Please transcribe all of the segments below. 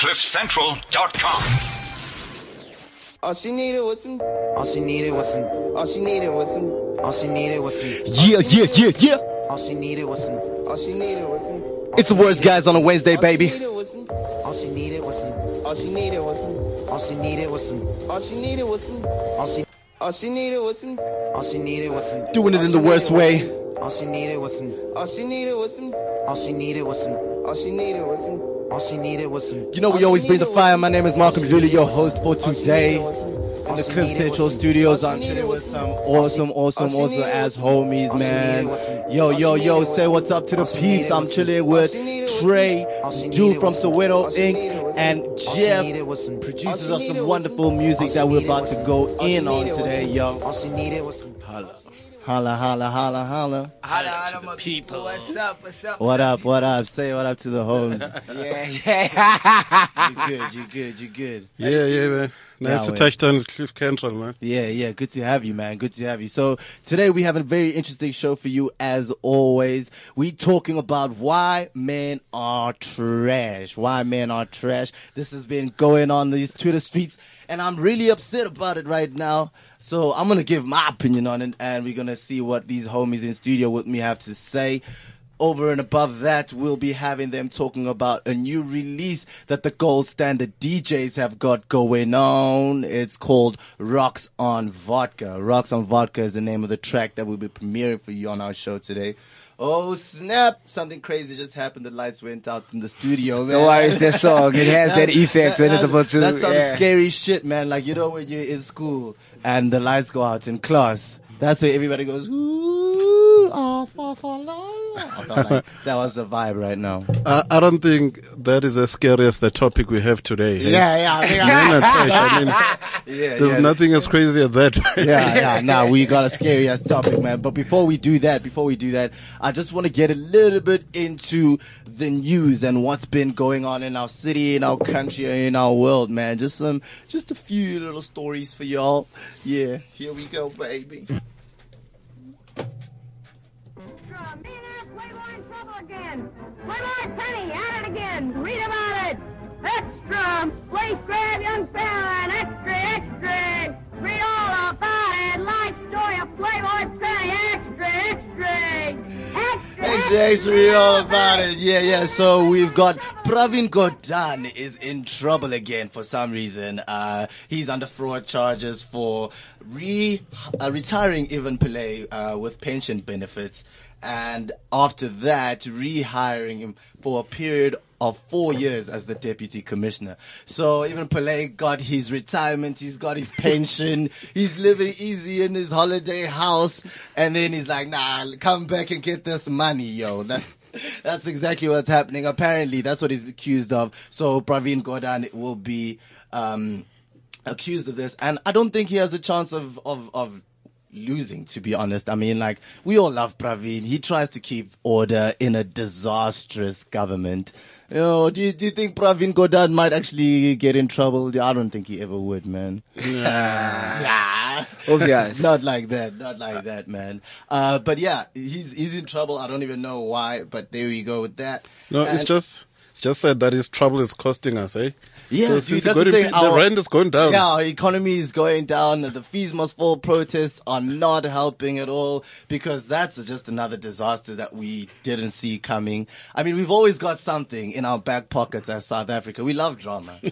CliffCentral.com. All she needed was some. All she needed was some. All she needed was some. All she needed was some. Yeah, yeah, yeah, yeah. All she needed was some. All she needed was some. It's the worst guys on a Wednesday, All she baby. needed was some. All she needed was some. All she needed was some. All she needed was some. All she needed was some. All she. All she needed was some. All she needed was some. Doing it in the worst way. All she needed was some. All she needed was some. All she needed was some. All she needed was some. All she needed was some. You know we always bring the fire. My name is Malcolm Julie, your host for today. In the Cliff Central Studios, I'm chilling with some awesome, awesome, awesome ass homies, man. Yo, yo, yo, say what's up to the peeps. I'm chilling with Trey, Dude from Soweto Inc., and Jeff, producers of some wonderful music that we're about to go in on today, yo. Holla, holla, holla, holla. Holla, holla, my people. What's up? What's up? What up, what up? Say what up to the hoes. Yeah, yeah. You good, you good, you good. Yeah, yeah, man. Nice to touch down Cliff Central, man. Yeah, yeah, good to have you, man. Good to have you. So today we have a very interesting show for you as always. We talking about why men are trash. Why men are trash. This has been going on these Twitter streets and I'm really upset about it right now. So I'm gonna give my opinion on it and we're gonna see what these homies in studio with me have to say. Over and above that, we'll be having them talking about a new release that the gold standard DJs have got going on. It's called Rocks on Vodka. Rocks on Vodka is the name of the track that we'll be premiering for you on our show today. Oh snap! Something crazy just happened. The lights went out in the studio, man. Don't worry, it's that song. It has that effect when it's that's- supposed to. That's some yeah. scary shit, man. Like you know when you're in school and the lights go out in class. That's where everybody goes. Ooh, ah, fa, fa, la, la." I felt like that was the vibe right now. I, I don't think that is as scary as the topic we have today. hey? yeah, I think I- Men. I mean, yeah, there's yeah. nothing as crazy as that. yeah, yeah. Now we got a scary ass topic, man. But before we do that, before we do that, I just want to get a little bit into the news and what's been going on in our city, in our country, in our world, man. Just some, just a few little stories for y'all. Yeah, here we go, baby. Extra! Millionaire Playboy in trouble again! Playboy Penny at it again! Read about it! Extra! Place grab young fella and extra, extra! Read all about it! Life story of Playboy Penny! Extra, extra! Extra! Extra, extra, read all about it. Yeah, yeah. So we've got Pravin Gordhan is in trouble again for some reason. Uh, he's under fraud charges for re uh, retiring Ivan Pillay uh, with pension benefits, and after that, rehiring him for a period of four years as the deputy commissioner. So Ivan Pillay got his retirement, he's got his pension, he's living easy in his holiday house, and then he's like, nah, come back and get this money, yo. That's, that's exactly what's happening. Apparently, that's what he's accused of. So Pravin Gordhan will be, um, accused of this, and I don't think he has a chance of, of, of losing, to be honest. I mean, like, we all love Pravin. He tries to keep order in a disastrous government. You know, do you, do you think Pravin Gordhan might actually get in trouble? I don't think he ever would, man. Nah. Obvious. not like that. Not like that, man. Uh, but yeah, he's, he's in trouble. I don't even know why, but there we go with that. No, it's just, it's just said that his trouble is costing us, eh? Yeah, So dude, that's the thing. in- the Our- rent is going down. Yeah, our economy is going down. The fees must fall protests are not helping at all because that's just another disaster that we didn't see coming. I mean, we've always got something in our back pockets as South Africa. We love drama. I,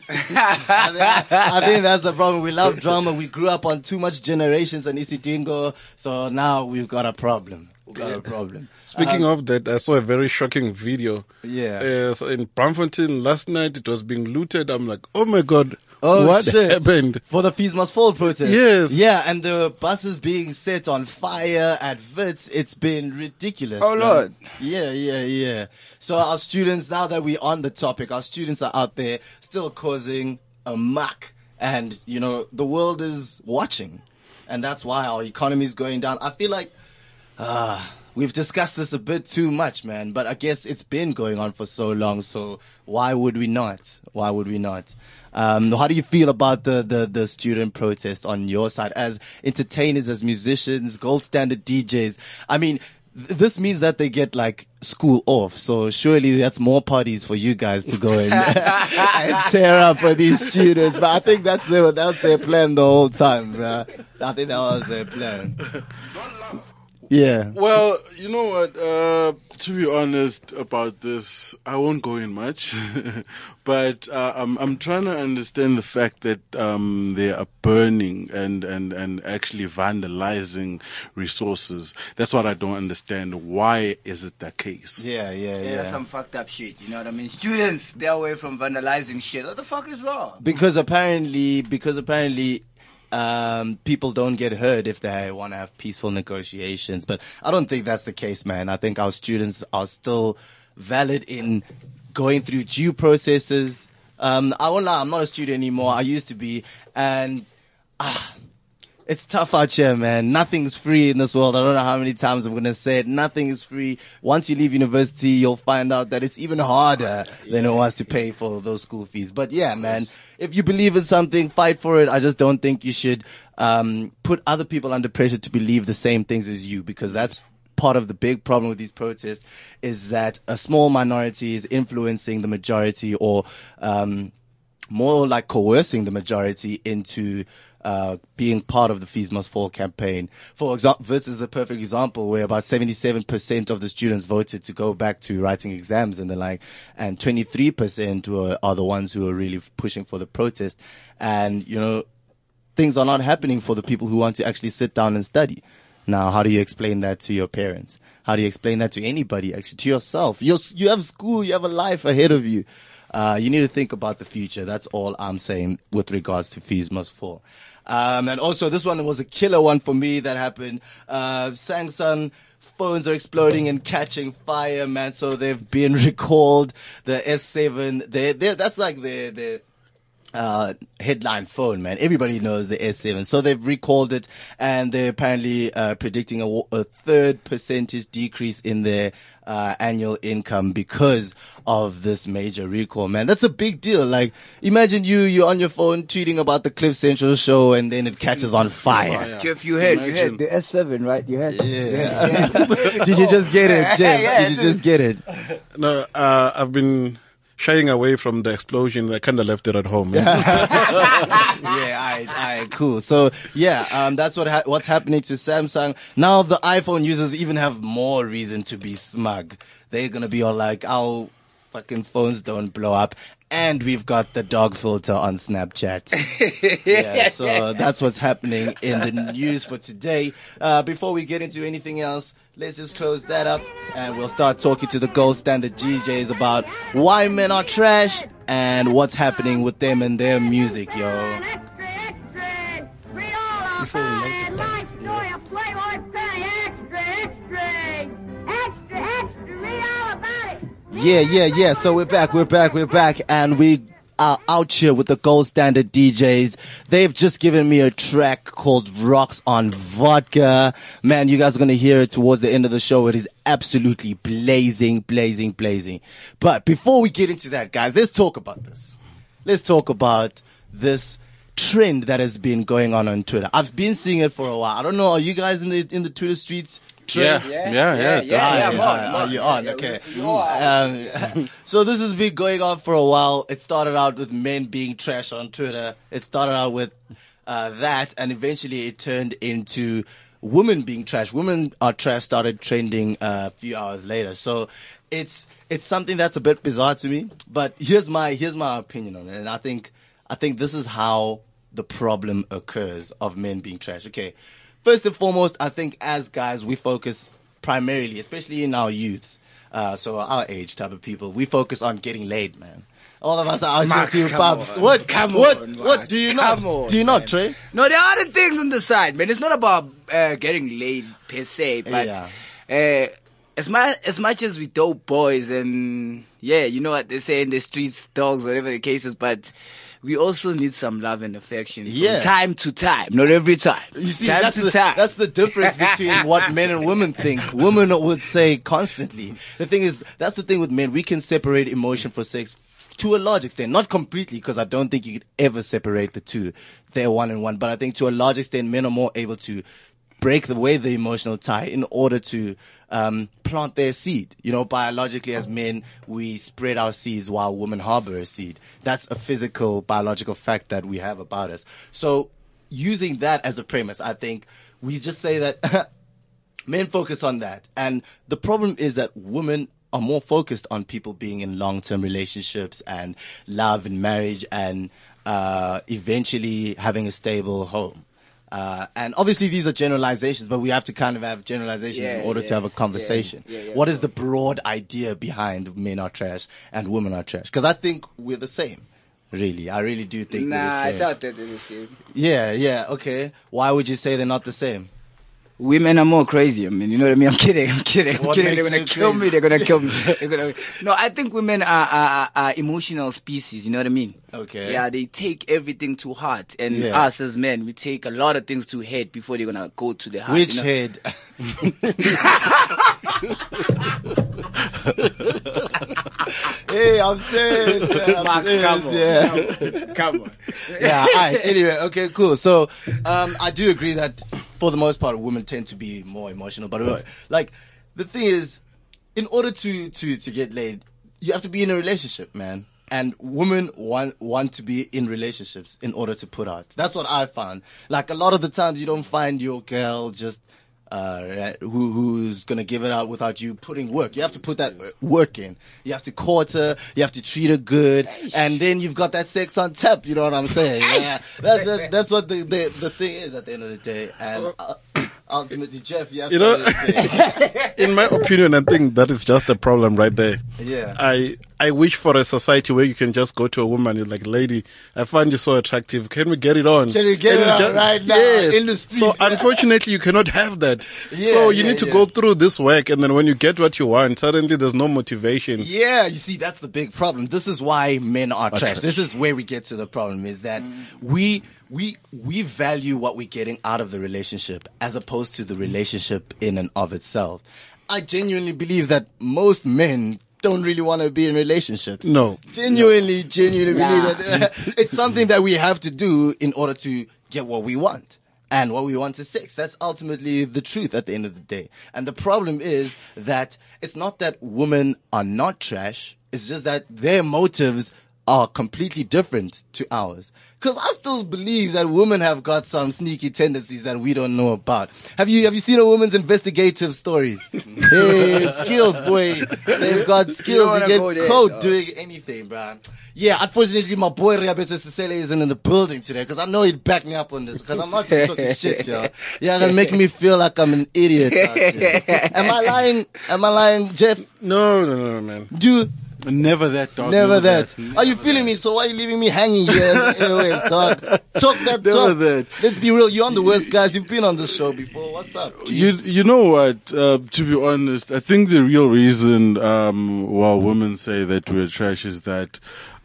think, I think that's the problem. We love drama. We grew up on too much generations and Isidingo, so now we've got a problem. We've a problem. Speaking of that, I saw a very shocking video. Yeah. Uh, so in Braamfontein last night, it was being looted. I'm like, oh my god, Oh, what shit. happened? For the fees must fall protest. Yes. Yeah, and the buses being set on fire at Wits, it's been ridiculous. Oh, man. Lord. Yeah, yeah, yeah. So our students, now that we're on the topic, our students are out there still causing a muck. And, you know, the world is watching. And that's why our economy is going down. I feel like, ah, we've discussed this a bit too much, man. But I guess it's been going on for so long. So why would we not? Why would we not? Um, how do you feel about the, the, the student protest on your side as entertainers, as musicians, gold standard DJs? I mean, th- this means that they get like school off. So surely that's more parties for you guys to go and, and tear up for these students. But I think that's their, that's their plan the whole time, bruh. I think that was their plan. Yeah. Well, you know what? Uh, to be honest about this, I won't go in much, but uh, I'm I'm trying to understand the fact that um, they are burning and and and actually vandalizing resources. That's what I don't understand. Why is it the case? Yeah, yeah, Yeah, yeah. that's some fucked up shit. You know what I mean? Students, stay away from vandalizing shit. What the fuck is wrong? because apparently, because apparently, um, people don't get hurt if they want to have peaceful negotiations. But I don't think that's the case, man. I think our students are still valid in going through due processes. Um, I won't lie, I'm not a student anymore. I used to be, and ah, it's tough out here, man. Nothing's free in this world. I don't know how many times I'm gonna say it. Nothing is free. Once you leave university, you'll find out that it's even harder than it was to pay for those school fees. But yeah, man, if you believe in something, fight for it. I just don't think you should, um, put other people under pressure to believe the same things as you because that's part of the big problem with these protests is that a small minority is influencing the majority or, um, more like coercing the majority into uh, being part of the Fees Must Fall campaign. For example, this is the perfect example where about 77% of the students voted to go back to writing exams and the like, and 23% were, are the ones who are really pushing for the protest. And, you know, things are not happening for the people who want to actually sit down and study. Now, how do you explain that to your parents? How do you explain that to anybody, actually, to yourself? You're, you have school, you have a life ahead of you. Uh, you need to think about the future. That's all I'm saying with regards to must fall. Um, and also this one was a killer one for me that happened. Uh, Samsung phones are exploding and catching fire, man. So they've been recalled. The S7, they, they, that's like the, the, uh, headline phone, man. Everybody knows the S7. So they've recalled it and they're apparently, uh, predicting a, a third percentage decrease in their, uh, annual income because of this major recall, man. That's a big deal. Like, imagine you, you're on your phone tweeting about the Cliff Central show and then it catches on fire. Jeff, you heard, you heard the S7, right? You heard. Yeah. Did you just get it, Jeff? Yeah, Did you just get it? No, uh, I've been shying away from the explosion. I kind of left it at home. Yeah. yeah, alright, alright, cool. So yeah, um, that's what ha- what's happening to Samsung. Now the iPhone users even have more reason to be smug. They're gonna be all like, our fucking phones don't blow up. And we've got the dog filter on Snapchat. yeah, so that's what's happening in the news for today. Uh, before we get into anything else, let's just close that up and we'll start talking to the gold standard DJs about why men are trash and what's happening with them and their music, yo. Yeah, yeah, yeah. So we're back, we're back, we're back, and we are out here with the gold standard DJs. They've just given me a track called Rocks on Vodka. Man, you guys are gonna hear it towards the end of the show. It is absolutely blazing, blazing, blazing. But before we get into that, guys, let's talk about this. Let's talk about this trend that has been going on on Twitter. I've been seeing it for a while. I don't know. Are you guys in the in the Twitter streets? Yeah, Trend? yeah, yeah, yeah, definitely. yeah, I'm on, Are on. you on? Yeah, Okay. we- we are. Um, so this has been going on for a while. It started out with men being trash on Twitter. It started out with uh, that, and eventually it turned into women being trash. Women are trash started trending uh, a few hours later. So it's it's something that's a bit bizarre to me. But here's my here's my opinion on it, and I think I think this is how the problem occurs of men being trash. Okay, first and foremost, I think as guys we focus primarily, especially in our youths, uh, so our age type of people, we focus on getting laid, man. All of us are out Mark, here to pubs. on. What? Come what? on, what? Do you Come not? on, do you not, man. Trey? No, there are other things on the side, man. It's not about uh, getting laid per se, but Yeah. uh, as much as much as we dope boys and yeah, you know what they say in the streets, dogs, whatever the case is, but we also need some love and affection Yeah. from time to time, not every time. You see, time that's to the, time. that's the difference between what men and women think. Women would say constantly. The thing is, that's the thing with men. We can separate emotion for sex to a large extent, not completely, because I don't think you could ever separate the two. They're one and one, but I think to a large extent, men are more able to break away the emotional tie in order to um, plant their seed. You know, biologically as men, we spread our seeds while women harbor a seed. That's a physical, biological fact that we have about us. So using that as a premise, I think we just say that men focus on that. And the problem is that women are more focused on people being in long-term relationships and love and marriage and uh, eventually having a stable home. Uh, and obviously these are generalizations, but we have to kind of have generalizations Yeah, in order yeah, to have a conversation. yeah, what is the broad idea behind men are trash and women are trash? Because I think we're the same. Really, I really do think Nah, we're the I thought that they were the same. yeah, yeah, okay. Why would you say they're not the same? Women are more crazy. I mean, you know what I mean? I'm kidding. I'm kidding. I'm What kidding. They're gonna kill crazy? me. They're gonna kill me. Gonna... No, I think women are, are, are, are emotional species. You know what I mean? Okay. Yeah, they take everything to heart, and Yeah. us as men, we take a lot of things to head before they're gonna go to the heart. Which you know? head? hey, I'm serious. man, I'm Mark, serious, come on. yeah. Come on. yeah. alright, Anyway, okay, cool. So, um, I do agree that for the most part, women tend to be more emotional. But uh, like, the thing is, in order to to to get laid, you have to be in a relationship, man. And women want want to be in relationships in order to put out. That's what I found. Like a lot of the times, you don't find your girl just uh, who who's gonna give it out without you putting work. You have to put that work in. You have to court her. You have to treat her good, and then you've got that sex on tap. You know what I'm saying? Yeah, that's that's, that's what the, the the thing is at the end of the day. And uh, ultimately, Jeff, you have You to know- say, In my opinion, I think that is just a problem right there. Yeah. I I wish for a society where you can just go to a woman and like, lady, I find you so attractive. Can we get it on? Can we get it on right now Yes. in the street? So unfortunately, you cannot have that. Yeah, so you yeah, need to yeah. go through this work, and then when you get what you want, suddenly there's no motivation. Yeah, you see, that's the big problem. This is why men are trash. This is where we get to the problem is that mm. we, we, we value what we're getting out of the relationship as opposed to the relationship in and of itself. I genuinely believe that most men don't really want to be in relationships. No. Genuinely, genuinely believe that uh, it's something that we have to do in order to get what we want. And what we want is sex. That's ultimately the truth at the end of the day. And the problem is that it's not that women are not trash. It's just that their motives are completely different to ours. Cause I still believe that women have got some sneaky tendencies that we don't know about. Have you, have you seen a woman's investigative stories? hey, skills, boy. They've got skills. wanna You get there, caught dog. doing anything, bruh. Yeah, unfortunately, my boy Riabese Sisele isn't in the building today because I know he'd back me up on this because I'm not just talking shit, yo. Yeah, gonna make me feel like I'm an idiot. Am I lying? Am I lying, Jeff? No, no, no, man. Dude, Never that, dog. never that. Are you feeling me? So why are you leaving me hanging here? Anyways, dog. Talk that Never talk. that. Let's be real. You're on the worst, guys. You've been on this show before. What's up? G? You you know what? Uh, to be honest, I think the real reason um, why women say that we're trash is that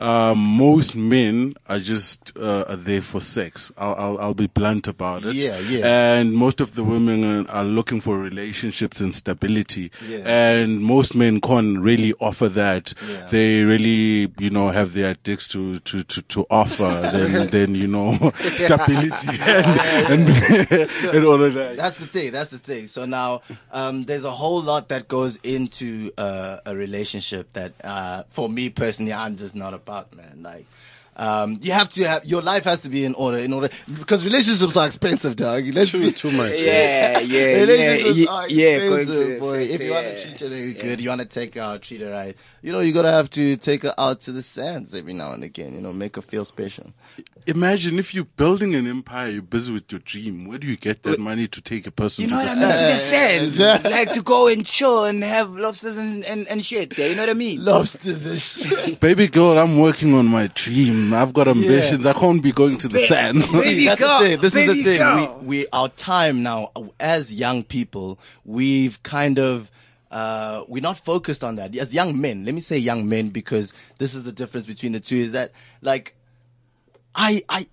um, most men are just uh, are there for sex. I'll, I'll I'll be blunt about it. Yeah, yeah. And most of the women are looking for relationships and stability. Yeah. And most men can't really offer that. Yeah. They really, you know, have their dicks to to to, to offer. then then you know stability and, and and all of that. That's the thing. That's the thing. So now, um, there's a whole lot that goes into uh, a relationship that, uh, for me personally, I'm just not about, man. Like, um, you have to have your life has to be in order in order because relationships are expensive, dog. Let's Too, be, too much. Yeah, yeah, yeah, relationships yeah, are yeah, expensive, to- boy. If you want to treat your lady good, you want to take her out, treat her right. You know, you gotta have to take her out to the sands every now and again. You know, make her feel special. Imagine if you're building an empire, you're busy with your dream. Where do you get that money to take a person You to know the what I mean? To the sands? like to go and chill and have lobsters and, and, and shit there. You know what I mean? Lobsters and shit. Baby girl, I'm working on my dream. I've got ambitions. I can't be going to the sands. Baby See, that's girl, the thing. This is the thing. girl. We, we, our time now, as young people, we've kind of, uh, we're not focused on that. As young men, let me say young men because this is the difference between the two is that, like, I, I,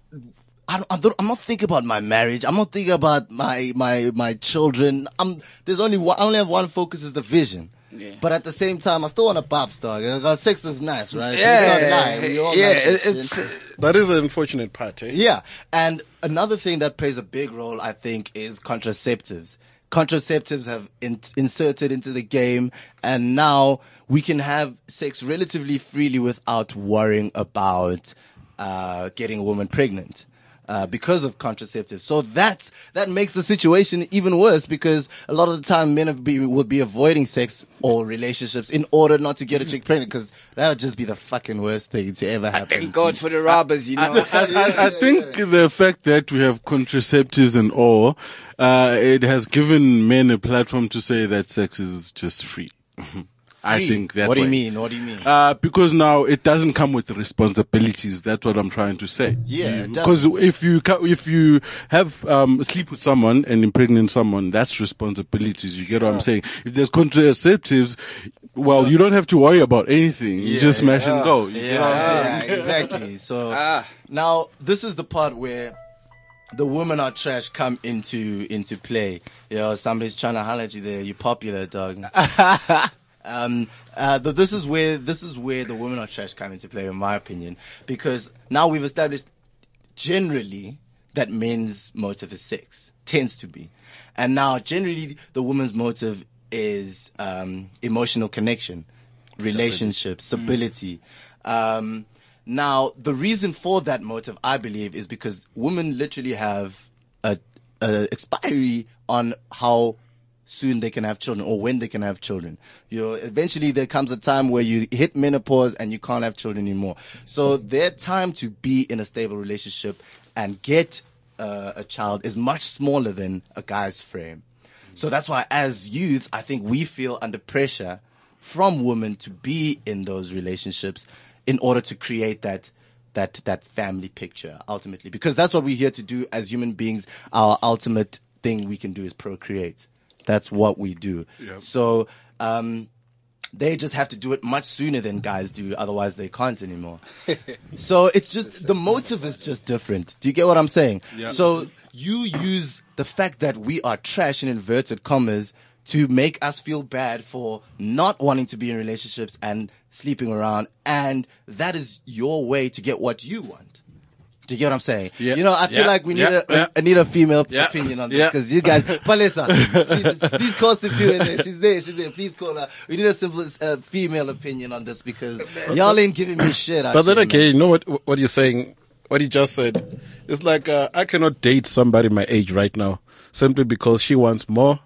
I don't, I don't, I'm not thinking about my marriage. I'm not thinking about my, my, my children. I'm, there's only one, I only have one focus is the vision. Yeah. But at the same time, I still want a pops dog. Uh, Sex is nice, right? Yeah, Let's not lie. We all yeah, like this it's That is an unfortunate part, eh? Yeah. And another thing that plays a big role, I think, is contraceptives. Contraceptives have in- inserted into the game and now we can have sex relatively freely without worrying about, uh, getting a woman pregnant. Uh, because of contraceptives. So that's, that makes the situation even worse because a lot of the time men have be, will be avoiding sex or relationships in order not to get a chick pregnant because that would just be the fucking worst thing to ever happen. Thank God for the robbers, you know. I, I, I think the fact that we have contraceptives and all, uh, it has given men a platform to say that sex is just free. I think that What do you way. mean? What do you mean? Uh, because now it doesn't come with responsibilities. That's what I'm trying to say. Yeah, Because if you ca- if you have um, sleep with someone and impregnate someone, that's responsibilities. You get what I'm saying? If there's contraceptives, well, you don't have to worry about anything. You just smash and go. You get what I'm saying? Yeah, exactly. So Ah. now this is the part where the women are trash come into into play. You know, somebody's trying to holler at you there. You're popular, dog. um, uh, th- this is where this is where the women are trash come into play, in my opinion, because now we've established generally that men's motive is sex tends to be, and now generally the woman's motive is um, emotional connection, relationship, stability. Um, now the reason for that motive, I believe, is because women literally have a, a expiry on how soon they can have children or when they can have children. You know, eventually there comes a time where you hit menopause and you can't have children anymore. So their time to be in a stable relationship and get uh, a child is much smaller than a guy's frame. So that's why as youth, I think we feel under pressure from women to be in those relationships in order to create that that that family picture ultimately because that's what we're here to do as human beings our ultimate thing we can do is procreate that's what we do. So um they just have to do it much sooner than guys do otherwise they can't anymore. So it's just the motive is just different. Do you get what i'm saying? So you use the fact that we are trash in inverted commas to make us feel bad for not wanting to be in relationships and sleeping around and that is your way to get what you want do you get what I'm saying? Yeah. You know, I feel Yeah. like we need Yeah. a, Yeah. I need a female Yeah. opinion on this Yeah. because you guys, Palesa, please, please call Sophia in there. She's there, she's there. Please call her. We need a simple uh, female opinion on this because y'all ain't giving me shit. But then here, again, you know what what you're saying, what he just said. It's like uh, I cannot date somebody my age right now simply because she wants more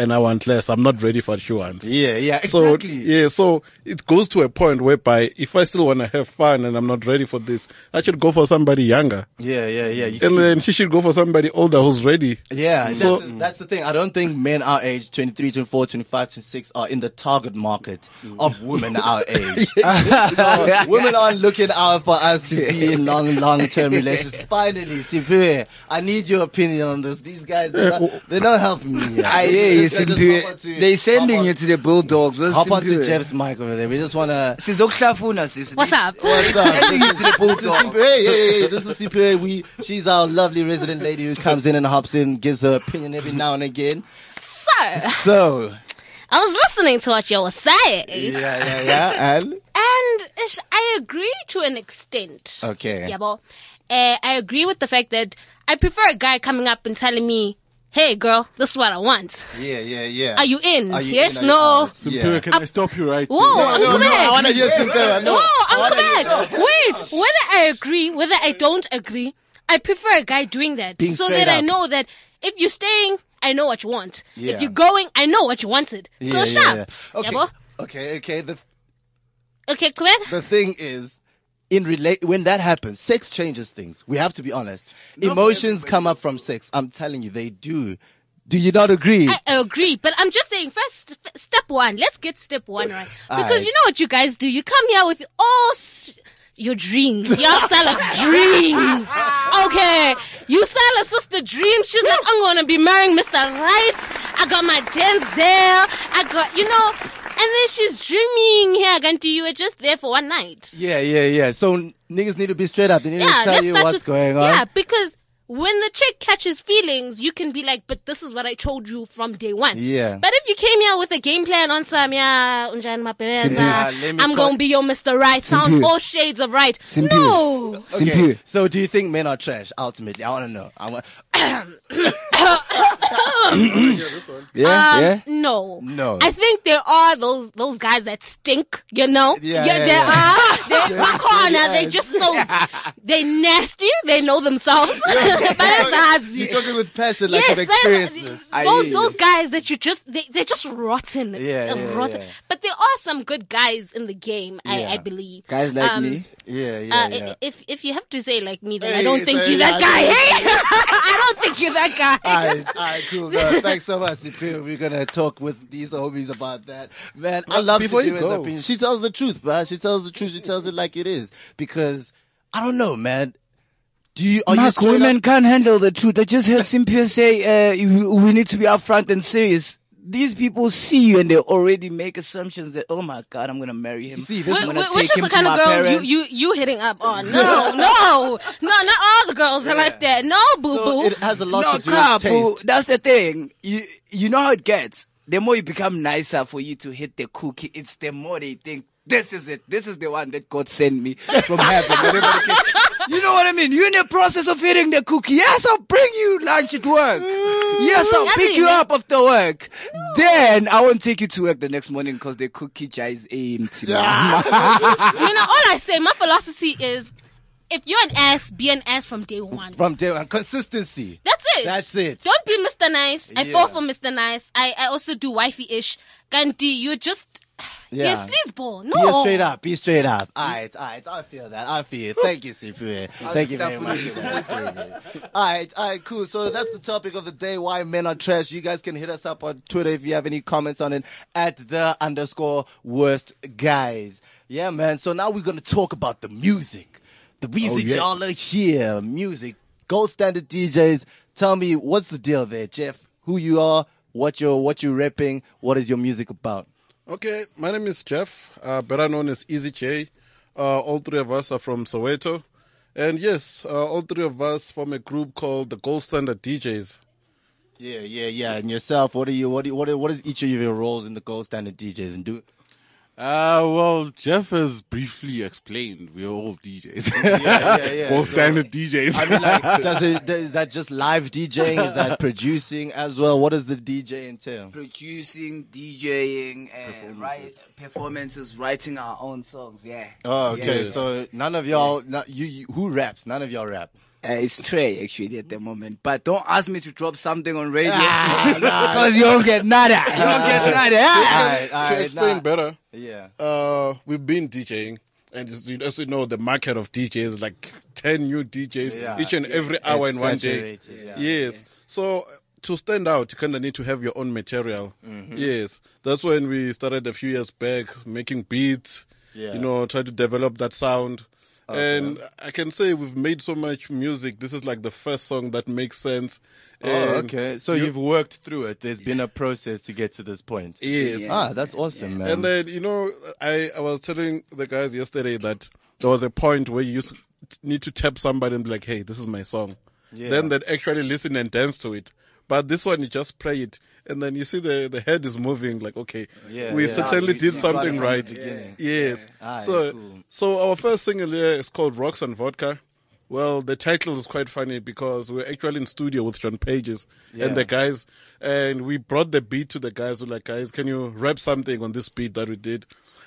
and I want less. I'm not ready for what she wants. Yeah, yeah, So exactly. yeah, so it goes to a point whereby if I still want to have fun and I'm not ready for this, I should go for somebody younger, Yeah, yeah, yeah. You and see- then she should go for somebody older who's ready. Yeah, So- that's, that's the thing. I don't think men our age, 23, 24, 25, 26, are in the target market of women our age. so women aren't looking out for us to be in long, long-term relationships. Finally, Sipir, I need your opinion on this. These guys, they're not, they're not helping me. I you, just Simpiwe. hop onto- They sending hop you to the Bulldogs. What's Hop onto Simpiwe? Jeff's mic over there. We just want to... Sizokuhlafuna, sis. What's up? What's up? Sending you to the This is Bulldogs. Super A. Yeah, yeah, yeah. This is Super We, she's our lovely resident lady who comes in and hops in, gives her opinion every now and again. So, So, I was listening to what you were saying, yeah, yeah, yeah. And and ish, I agree to an extent. Okay. Yeah, but uh, I agree with the fact that I prefer a guy coming up and telling me, "Hey, girl, this is what I want. yeah, yeah, yeah. Are you in? Are you yes, in? Are you no." out? Yeah. can I stop you right Whoa, there? I'm no, correct. no, I wanna hear Cynthia, no. Whoa, I I'm wanna hear- correct. Wait, whether I agree, whether I don't agree, I prefer a guy doing that Being so straight that I know that if you're staying, I know what you want. Yeah. If you're going, I know what you wanted. Yeah, so yeah, sharp. yeah. Okay. Yabo? Okay, okay. The Okay, clear? the thing is, in relate when that happens, sex changes things. We have to be honest. Emotions come up from sex. I'm telling you, they do. Do you not agree? I agree, but I'm just saying, first, f- step one, let's get step one right. Because Alright. you know what you guys do? You come here with all s- your dreams. Y'all sell us dreams. Okay. You sell a sister dreams. She's like, I'm gonna be marrying Mr. Right. I got my Denzel. I got, you know, and then she's dreaming here, and you were just there for one night. yeah, yeah, yeah. So niggas need to be straight up. They need Yeah, to tell let's you start what's with, going on. Yeah, because when the chick catches feelings, you can be like, but this is what I told you from day one. Yeah. But if you came here with a game plan on some, yeah, unjani mapeza, Yeah, let me I'm co- going to be your Mr. Right, sound all shades of right. Simpiwe. No. Okay. Simpiwe. So do you think men are trash? Ultimately, I want to know. I want. Yeah, Um, yeah. No. No. I think there are those those guys that stink, you know? Yeah, yeah, there yeah. are. They my corner, they just so they nasty, they know themselves. but that's You're talking with passion, like yes, you've those- experienced this. Those those guys that you just they they're just rotten. Yeah, yeah, rotten. yeah. But there are some good guys in the game, I, Yeah. I believe. Guys like Um, me. Yeah, yeah, Uh, yeah. If if you have to say like me, then I don't think so you're yeah, that guy. Hey? I don't think you're that guy. Alright, alright, cool. No, thanks so much, Sipio. We're gonna talk with these homies about that. Man, I love before you Sipi's go- opinion. She tells the truth, man. She tells the truth. She tells it like it is. Because I don't know, man. Do you are you Mark, straight women up- can't handle the truth. I just heard Simpia say, uh, we we need to be upfront and serious. These people see you and they already make assumptions that, oh my God, I'm going to marry him. see, this- I'm Wh- gonna Which take is him the to kind of my girls you, parents. you you hitting up on? No, no, no, not all the girls are like that. No, boo So boo. it has a lot no, to do car, with boo. taste. That's the thing. You you know how it gets. The more you become nicer for you to hit the cookie, it's the more they think this is it. This is the one that God sent me from heaven. Whatever the case. You know what I mean? You're in the process of hitting the cookie. Yes, I'll bring you lunch at work. Mm. Yes, I'll That's pick it, you man. up after work. Then I won't take you to work the next morning because the cookie jar is empty. you know, all I say, my philosophy is, if you're an ass, be an ass from day one. From day one, consistency. That's it. That's it. Don't be Mr. Nice. I Yeah. fall for Mr. Nice. I, I also do wifey-ish. Gandhi, you're just, Yeah. you're sleazeball. No. Be straight up. Be straight up. Alright, alright. I feel that. I feel it. Thank you, Sipio. Thank you very much. Alright, alright, cool. So that's the topic of the day. Why men are trash. You guys can hit us up on Twitter if you have any comments on it at the underscore worst guys. Yeah, man. So now we're gonna talk about the music. The oh, reason yeah. y'all are here. Music. Gold standard DJs. Tell me what's the deal there, Jeff? Who you are? What you're what you're repping? What is your music about? Okay, my name is Jeff, uh, better known as Easy J. Uh, all three of us are from Soweto. And yes, uh, all three of us form a group called the Gold Standard DJs. Yeah, yeah, yeah. And yourself, what are you? What what? Are, what is each of your roles in the Gold Standard DJs and do? Uh, well, Jeff has briefly explained. We're all DJs. yeah, yeah. Gold So- standard DJs. I mean, like, does it? Is that just live DJing? Is that producing as well? What does the DJ entail? Producing, DJing, and write, performances, writing our own songs. Yeah. Oh, okay. Yeah. So none of y'all, not, you, you, who raps? None of y'all rap. Uh, it's Trey actually at the moment, but don't ask me to drop something on radio Ah, because you don't get nada. You don't get nada. Alright, to alright, explain nah. better, Yeah. uh, we've been DJing, and as you as you know, the market of DJs like 10 new DJs Yeah. each and every hour It's in one day. yeah. Yes. So uh, to stand out, you kind of need to have your own material. Yes. That's when we started a few years back making beats, Yeah. you know, try to develop that sound. And I can say we've made so much music. This is like the first song that makes sense. Oh, okay. So you- you've worked through it. There's been a process to get to this point. Yes. Ah, that's awesome, man. And then, you know, I, I was telling the guys yesterday that there was a point where you used to need to tap somebody and be like, hey, this is my song. Yeah. Then they'd actually listen and dance to it. But this one, you just play it. And then you see the, the head is moving like, okay, Yeah, we yeah. certainly We did something right. beginning. Yes. Ah, so, cool. so our first single here is called Rocks and Vodka. Well, the title is quite funny because we're actually in studio with Sean Pages Yeah. and the guys, and we brought the beat to the guys. We're like, guys, can you rap something on this beat that we did?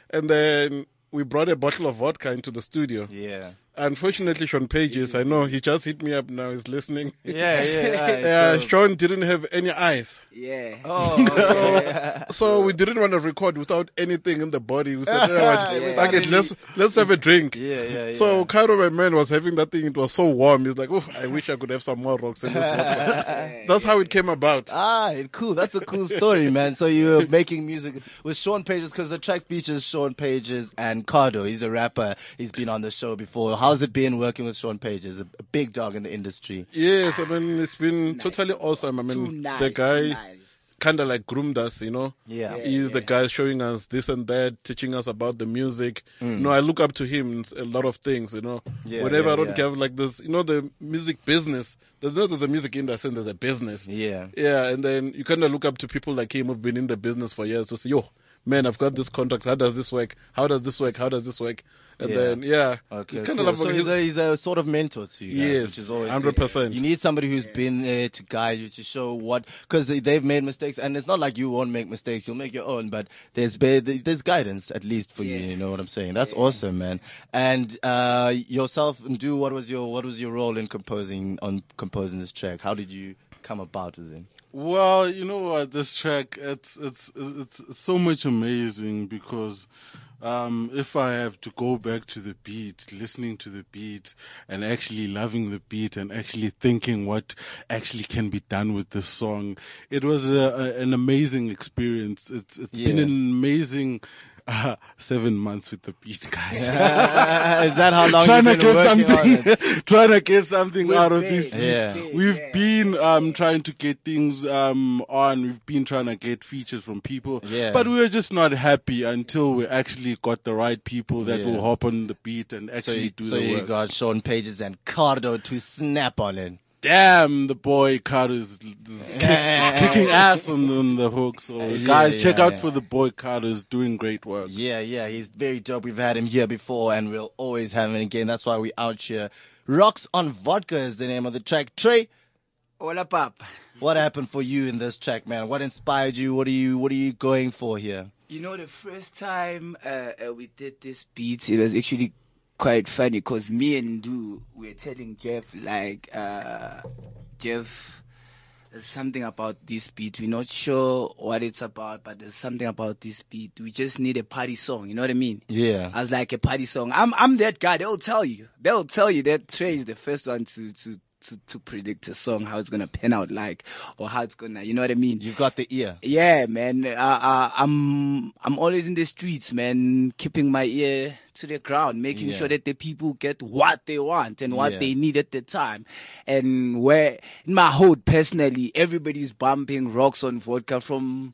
And then we brought a bottle of vodka into the studio. yeah. Unfortunately, Sean Pages, I know he just hit me up now. He's listening. Yeah, yeah. alright, Yeah, so- Sean didn't have any eyes. Yeah. Oh, okay. So we didn't want to record without anything in the body. We said, yeah, Yeah. fuck it, let's let's have a drink. Yeah, yeah, So yeah. Cairo, my man, was having that thing. It was so warm. He's like, oh, I wish I could have some more rocks in this vodka. That's how it came about. Ah, cool. That's a cool story, man. So you were making music with Sean Pages because the track features Sean Pages and Cardo. He's a rapper. He's been on the show before. How's it been working with Sean Pages, a, a big dog in the industry? Yes, I mean it's been totally awesome. I mean nice. the guy nice. kind of like groomed us, you know. Yeah. Yeah, he's the guy showing us this and that, teaching us about the music. Mm. You know, I look up to him a lot of things. You know, Yeah, whenever yeah, I don't yeah. have like this, you know, the music business. There's not there's a music industry there's a business. Yeah. yeah, and then you kind of look up to people like him who've been in the business for years to say, yo. Man, I've got this contract. How does this work? How does this work? How does this work? And Yeah. then, yeah, Okay, it's kind cool. of so like he's a, he's a sort of mentor to you guys, Yes, which is always 100%. You need somebody who's been there to guide you to show what because they've made mistakes, and it's not like you won't make mistakes. You'll make your own, but there's there's guidance at least for you. You know what I'm saying? That's awesome, man. And uh, yourself, and do what was your what was your role in composing on composing this track? How did you come about with it? Well, you know what? This track, it's it's it's, it's so much amazing because um, if I have to go back to the beat, listening to the beat, and actually loving the beat, and actually thinking what actually can be done with this song, it was a, a, an amazing experience. It's it's been an amazing. Uh, seven months with the beat, guys. Is that how long trying you've to been get working on it? something, trying to get something out of this. Yeah. We've been um trying to get things um on. We've been trying to get features from people, Yeah. but we were just not happy until we actually got the right people that Yeah. will hop on the beat and So actually you, do so the you work. got Sean Pages and Cardo to snap on it. Damn, the boy Carter is, is, kick, is kicking ass on, on the hook. So Yeah, guys, check yeah, out yeah. for the boy Carter. Is doing great work. Yeah, yeah, he's very dope. We've had him here before and we'll always have him again. That's why we out here. Rocks on Vodka is the name of the track. Trey, Hola, pap. what happened for you in this track, man? What inspired you? What are you, what are you going for here? You know, the first time uh, uh, we did this beat, it was actually quite funny because me and Du were telling Jeff, like, uh, Jeff, there's something about this beat. We're not sure what it's about, but there's something about this beat. We just need a party song. You know what I mean? Yeah. As like a party song. I'm I'm that guy. They'll tell you. They'll tell you that Trey is the first one to to to, to predict a song how it's gonna pan out like or how it's gonna. You know what I mean? You've got the ear. Yeah, man. Uh, uh, I'm I'm always in the streets, man, keeping my ear to the ground, making Yeah. sure that the people get what they want and what Yeah. they need at the time. And where in my hood, personally, everybody's bumping rocks on vodka from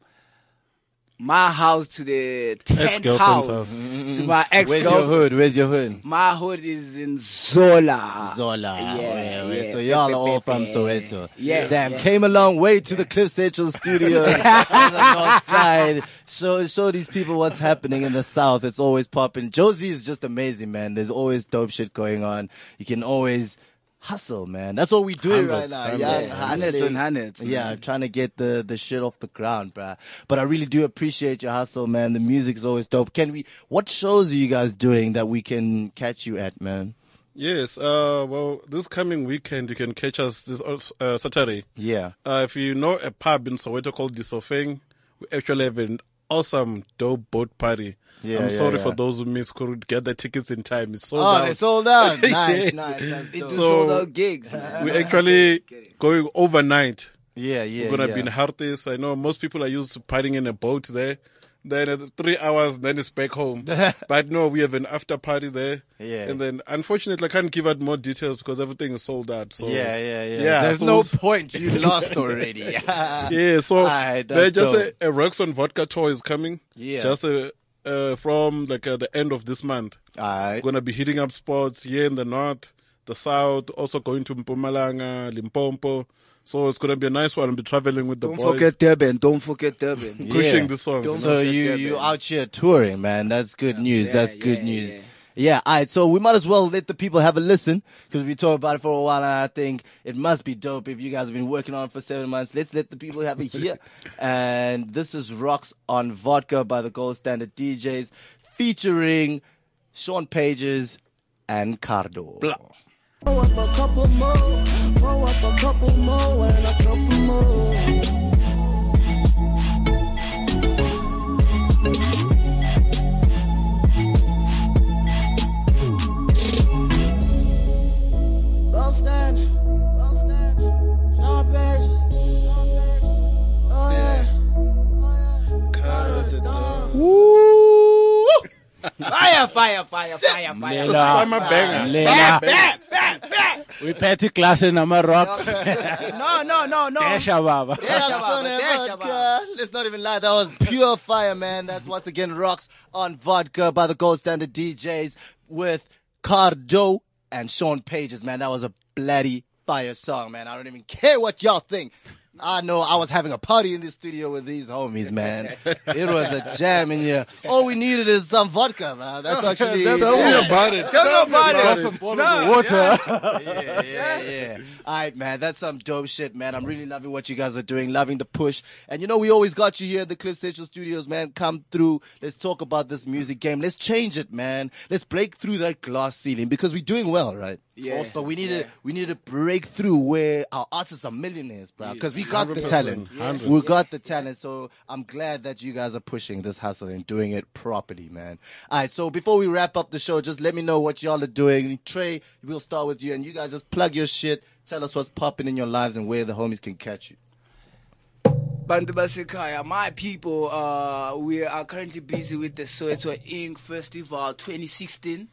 my house to the tent Ex-girlfriend's house, house. to my ex Where's your hood? Where's your hood? My hood is in Zola. Zola. Yeah, Oh, yeah, yeah. yeah. So y'all are all from Pepe. Soweto. Yeah, Damn, yeah. came a long way to the Cliff Central Studios on the north side. Show, show these people what's happening in the south. It's always popping. Jozi is just amazing, man. There's always dope shit going on. You can always hustle, man. That's what we do right now. hundreds. Yeah, Yeah, hundreds hustling. and hundreds, Yeah, trying to get the, the shit off the ground, bruh. But I really do appreciate your hustle, man. The music's always dope. Can we, what shows are you guys doing that we can catch you at, man? Yes. Uh, well, this coming weekend you can catch us this uh, Saturday. Yeah. Uh, if you know a pub in Soweto called the Sofeng, we actually have an awesome dope boat party. Yeah, I'm yeah, sorry yeah. for those who missed couldn't get the tickets in time. It's sold Oh, out. they sold out. Nice, Yes. nice. That's It So- sold out gigs, man. We're actually going overnight. Yeah, yeah. We're gonna yeah. be in Harties. I know most people are used to partying in a boat there. Then at three hours, then it's back home. but no, we have an after party there. Yeah. And then, unfortunately, I can't give out more details because everything is sold out. So Yeah, yeah, yeah. Yeah, There's so no it's- point. You lost already. Yeah, so Alright, there's that's just a, a Rocks on vodka tour is coming. Yeah. Just uh uh, from like uh, the end of this month. Alright. We're gonna be hitting up spots here in the north, the south, also going to Mpumalanga, Limpopo. So it's gonna be a nice one. I'll be traveling with the Don't boys, forget Durban. Don't forget Durban. pushing Yeah. the songs. Don't you So you Durban. you out here touring, man. That's good news. Yeah, That's good yeah, news. Yeah. Yeah, alright, so we might as well let the people have a listen because we talked about it for a while and I think it must be dope if you guys have been working on it for seven months. Let's let the people have it here. and this is Rocks on Vodka by the Gold Standard DJs featuring Sean Pages and Cardo. Roll up a couple more, roll up a couple more, and a couple more. Gold stand, gold stand, Sean Page, Oh yeah, oh yeah. Carter the Dawn. Fire, fire, fire, fire, fire. The summer banger. Lena. Bam, bam, bam. We petty class in Nama rocks. no, no, no, no. Desha baba. Desha Baba, of Desha vodka. Let's not even lie. That was pure fire, man. That's once again rocks on vodka by the Gold Standard DJs with Cardo and Sean Pages, man. That was a bloody fire song, man. I don't even care what y'all think. I know I was having a party in the studio with these homies, man. It was a jam in here. All we needed is some vodka, man. That's actually Tell me about it. Tell me about it. Some of water. yeah, yeah, yeah. All right, man. That's some dope shit, man. I'm really loving what you guys are doing, loving the push. And you know, we always got you here at the Cliff Central Studios, man. Come through. Let's talk about this music game. Let's change it, man. Let's break through that glass ceiling because we're doing well, right? Yeah. But we need to we need to break through where our artists are millionaires, bro. Because we got the 100%, talent. 100%. We got the talent. So I'm glad that you guys are pushing this hustle and doing it properly, man. All right. So before we wrap up the show, just let me know what y'all are doing. Trey, we'll start with you, and you guys just plug your shit. Tell us what's popping in your lives and where the homies can catch you. Bantu Basekaya, my people, uh, we are currently busy with the Soweto Ink Festival 2016.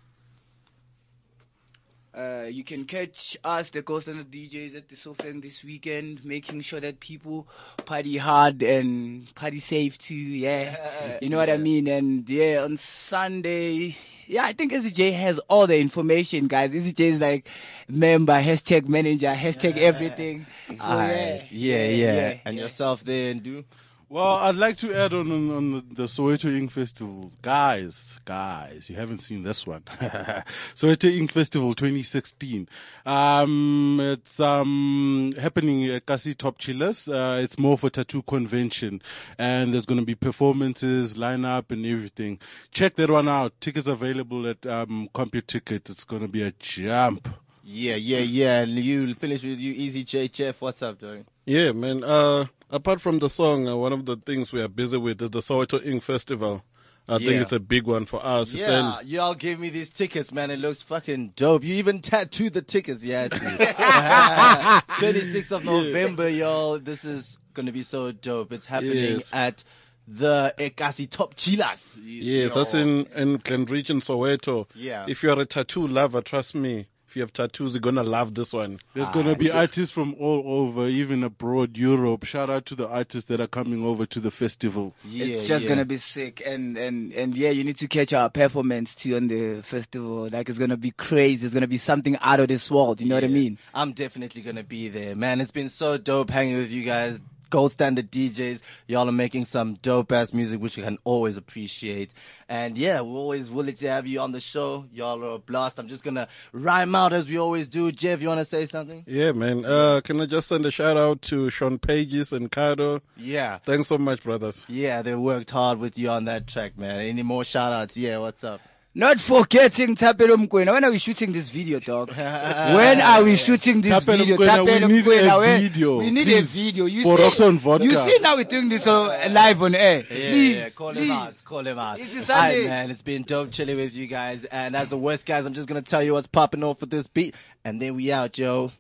Uh, you can catch us, the Ghost and the DJs, at the Sofeng this weekend, making sure that people party hard and party safe too. Yeah, you know what I mean. And yeah, on Sunday, yeah, I think SJ has all the information, guys. SJ is like member, hashtag manager, hashtag everything. So All yeah, right. Yeah, yeah. yeah, And yeah. yourself there, and do. Well, I'd like to add on on, on the, the Soweto Ink Festival. Guys, guys, you haven't seen this one. Soweto Ink Festival 2016. Um, it's um happening at Kasi Top Chillers. Uh, it's more for tattoo convention, and there's going to be performances, lineup, and everything. Check that one out. Tickets available at um Computicket. It's going to be a jump. Yeah, yeah, yeah. And you finish with you, Easy J Chef. What's up, Dorian? Yeah, man. Uh, apart from the song, uh, one of the things we are busy with is the Soweto Ink Festival. I think it's a big one for us. Yeah, in- y'all gave me these tickets, man. It looks fucking dope. You even tattooed the tickets, yeah. 26th of November, y'all. This is gonna be so dope. It's happening Yes. at the Ekasi Top Chilas. Yes, that's in in Glenridge in Soweto. Yeah. If you're a tattoo lover, trust me. If you have tattoos, you're gonna love this one. There's going to be artists from all over, even abroad, Europe. Shout out to the artists that are coming over to the festival. Yeah, it's just yeah. gonna be sick and and and yeah you need to catch our performance too on the festival like it's gonna be crazy it's gonna be something out of this world you know what i mean I'm definitely gonna be there, man. It's been so dope hanging with you guys. Gold standard DJs. Y'all are making some dope ass music, which you can always appreciate. And yeah, we're always willing to have you on the show. Y'all are a blast. I'm just gonna rhyme out as we always do. Jeff, you wanna say something? Yeah, man. Uh, can I just send a shout out to Sean Pages and Cardo? Yeah. Thanks so much, brothers. Yeah, they worked hard with you on that track, man. Any more shout outs? Yeah, what's up? Not forgetting Tapelo Mkwena. when are we shooting this video dog when are we shooting this Tapelo video Mkwena, we need Mkwena, a when- video, we need please, a video you for see, Rocks Vodka. you see now we're doing this uh, live on air Yeah, please yeah, call please. him out. Call him out. This is All right, Sunday. man. It's been dope chilling with you guys. And as the worst guys, I'm just gonna tell you what's popping off with this beat, and then we out, yo.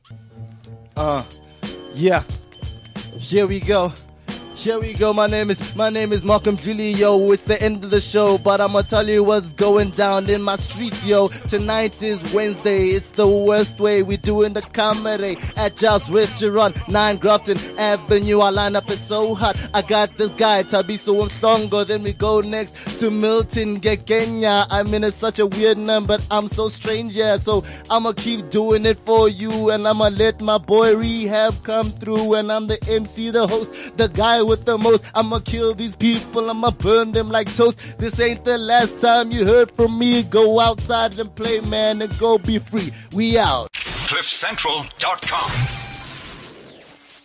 Uh, yeah. Here we go. Here we go. My name is my name is Malcolm Julie, yo. It's the end of the show, but I'ma tell you what's going down in my streets, yo. Tonight is Wednesday. It's the worst way we doing the comedy at Just Restaurant, Nine Grafton Avenue. Our lineup is so hot. I got this guy Tabiso Msongo. Then we go next to Milton Gekenya. I mean, it's such a weird name, but I'm so strange, yeah. So I'ma keep doing it for you, and I'ma let my boy Rehab come through. And I'm the MC, the host, the guy with the most. I'ma kill these people, I'ma burn them like toast. This ain't the last time you heard from me. Go outside and play, man, and go be free. We out. CliffCentral.com.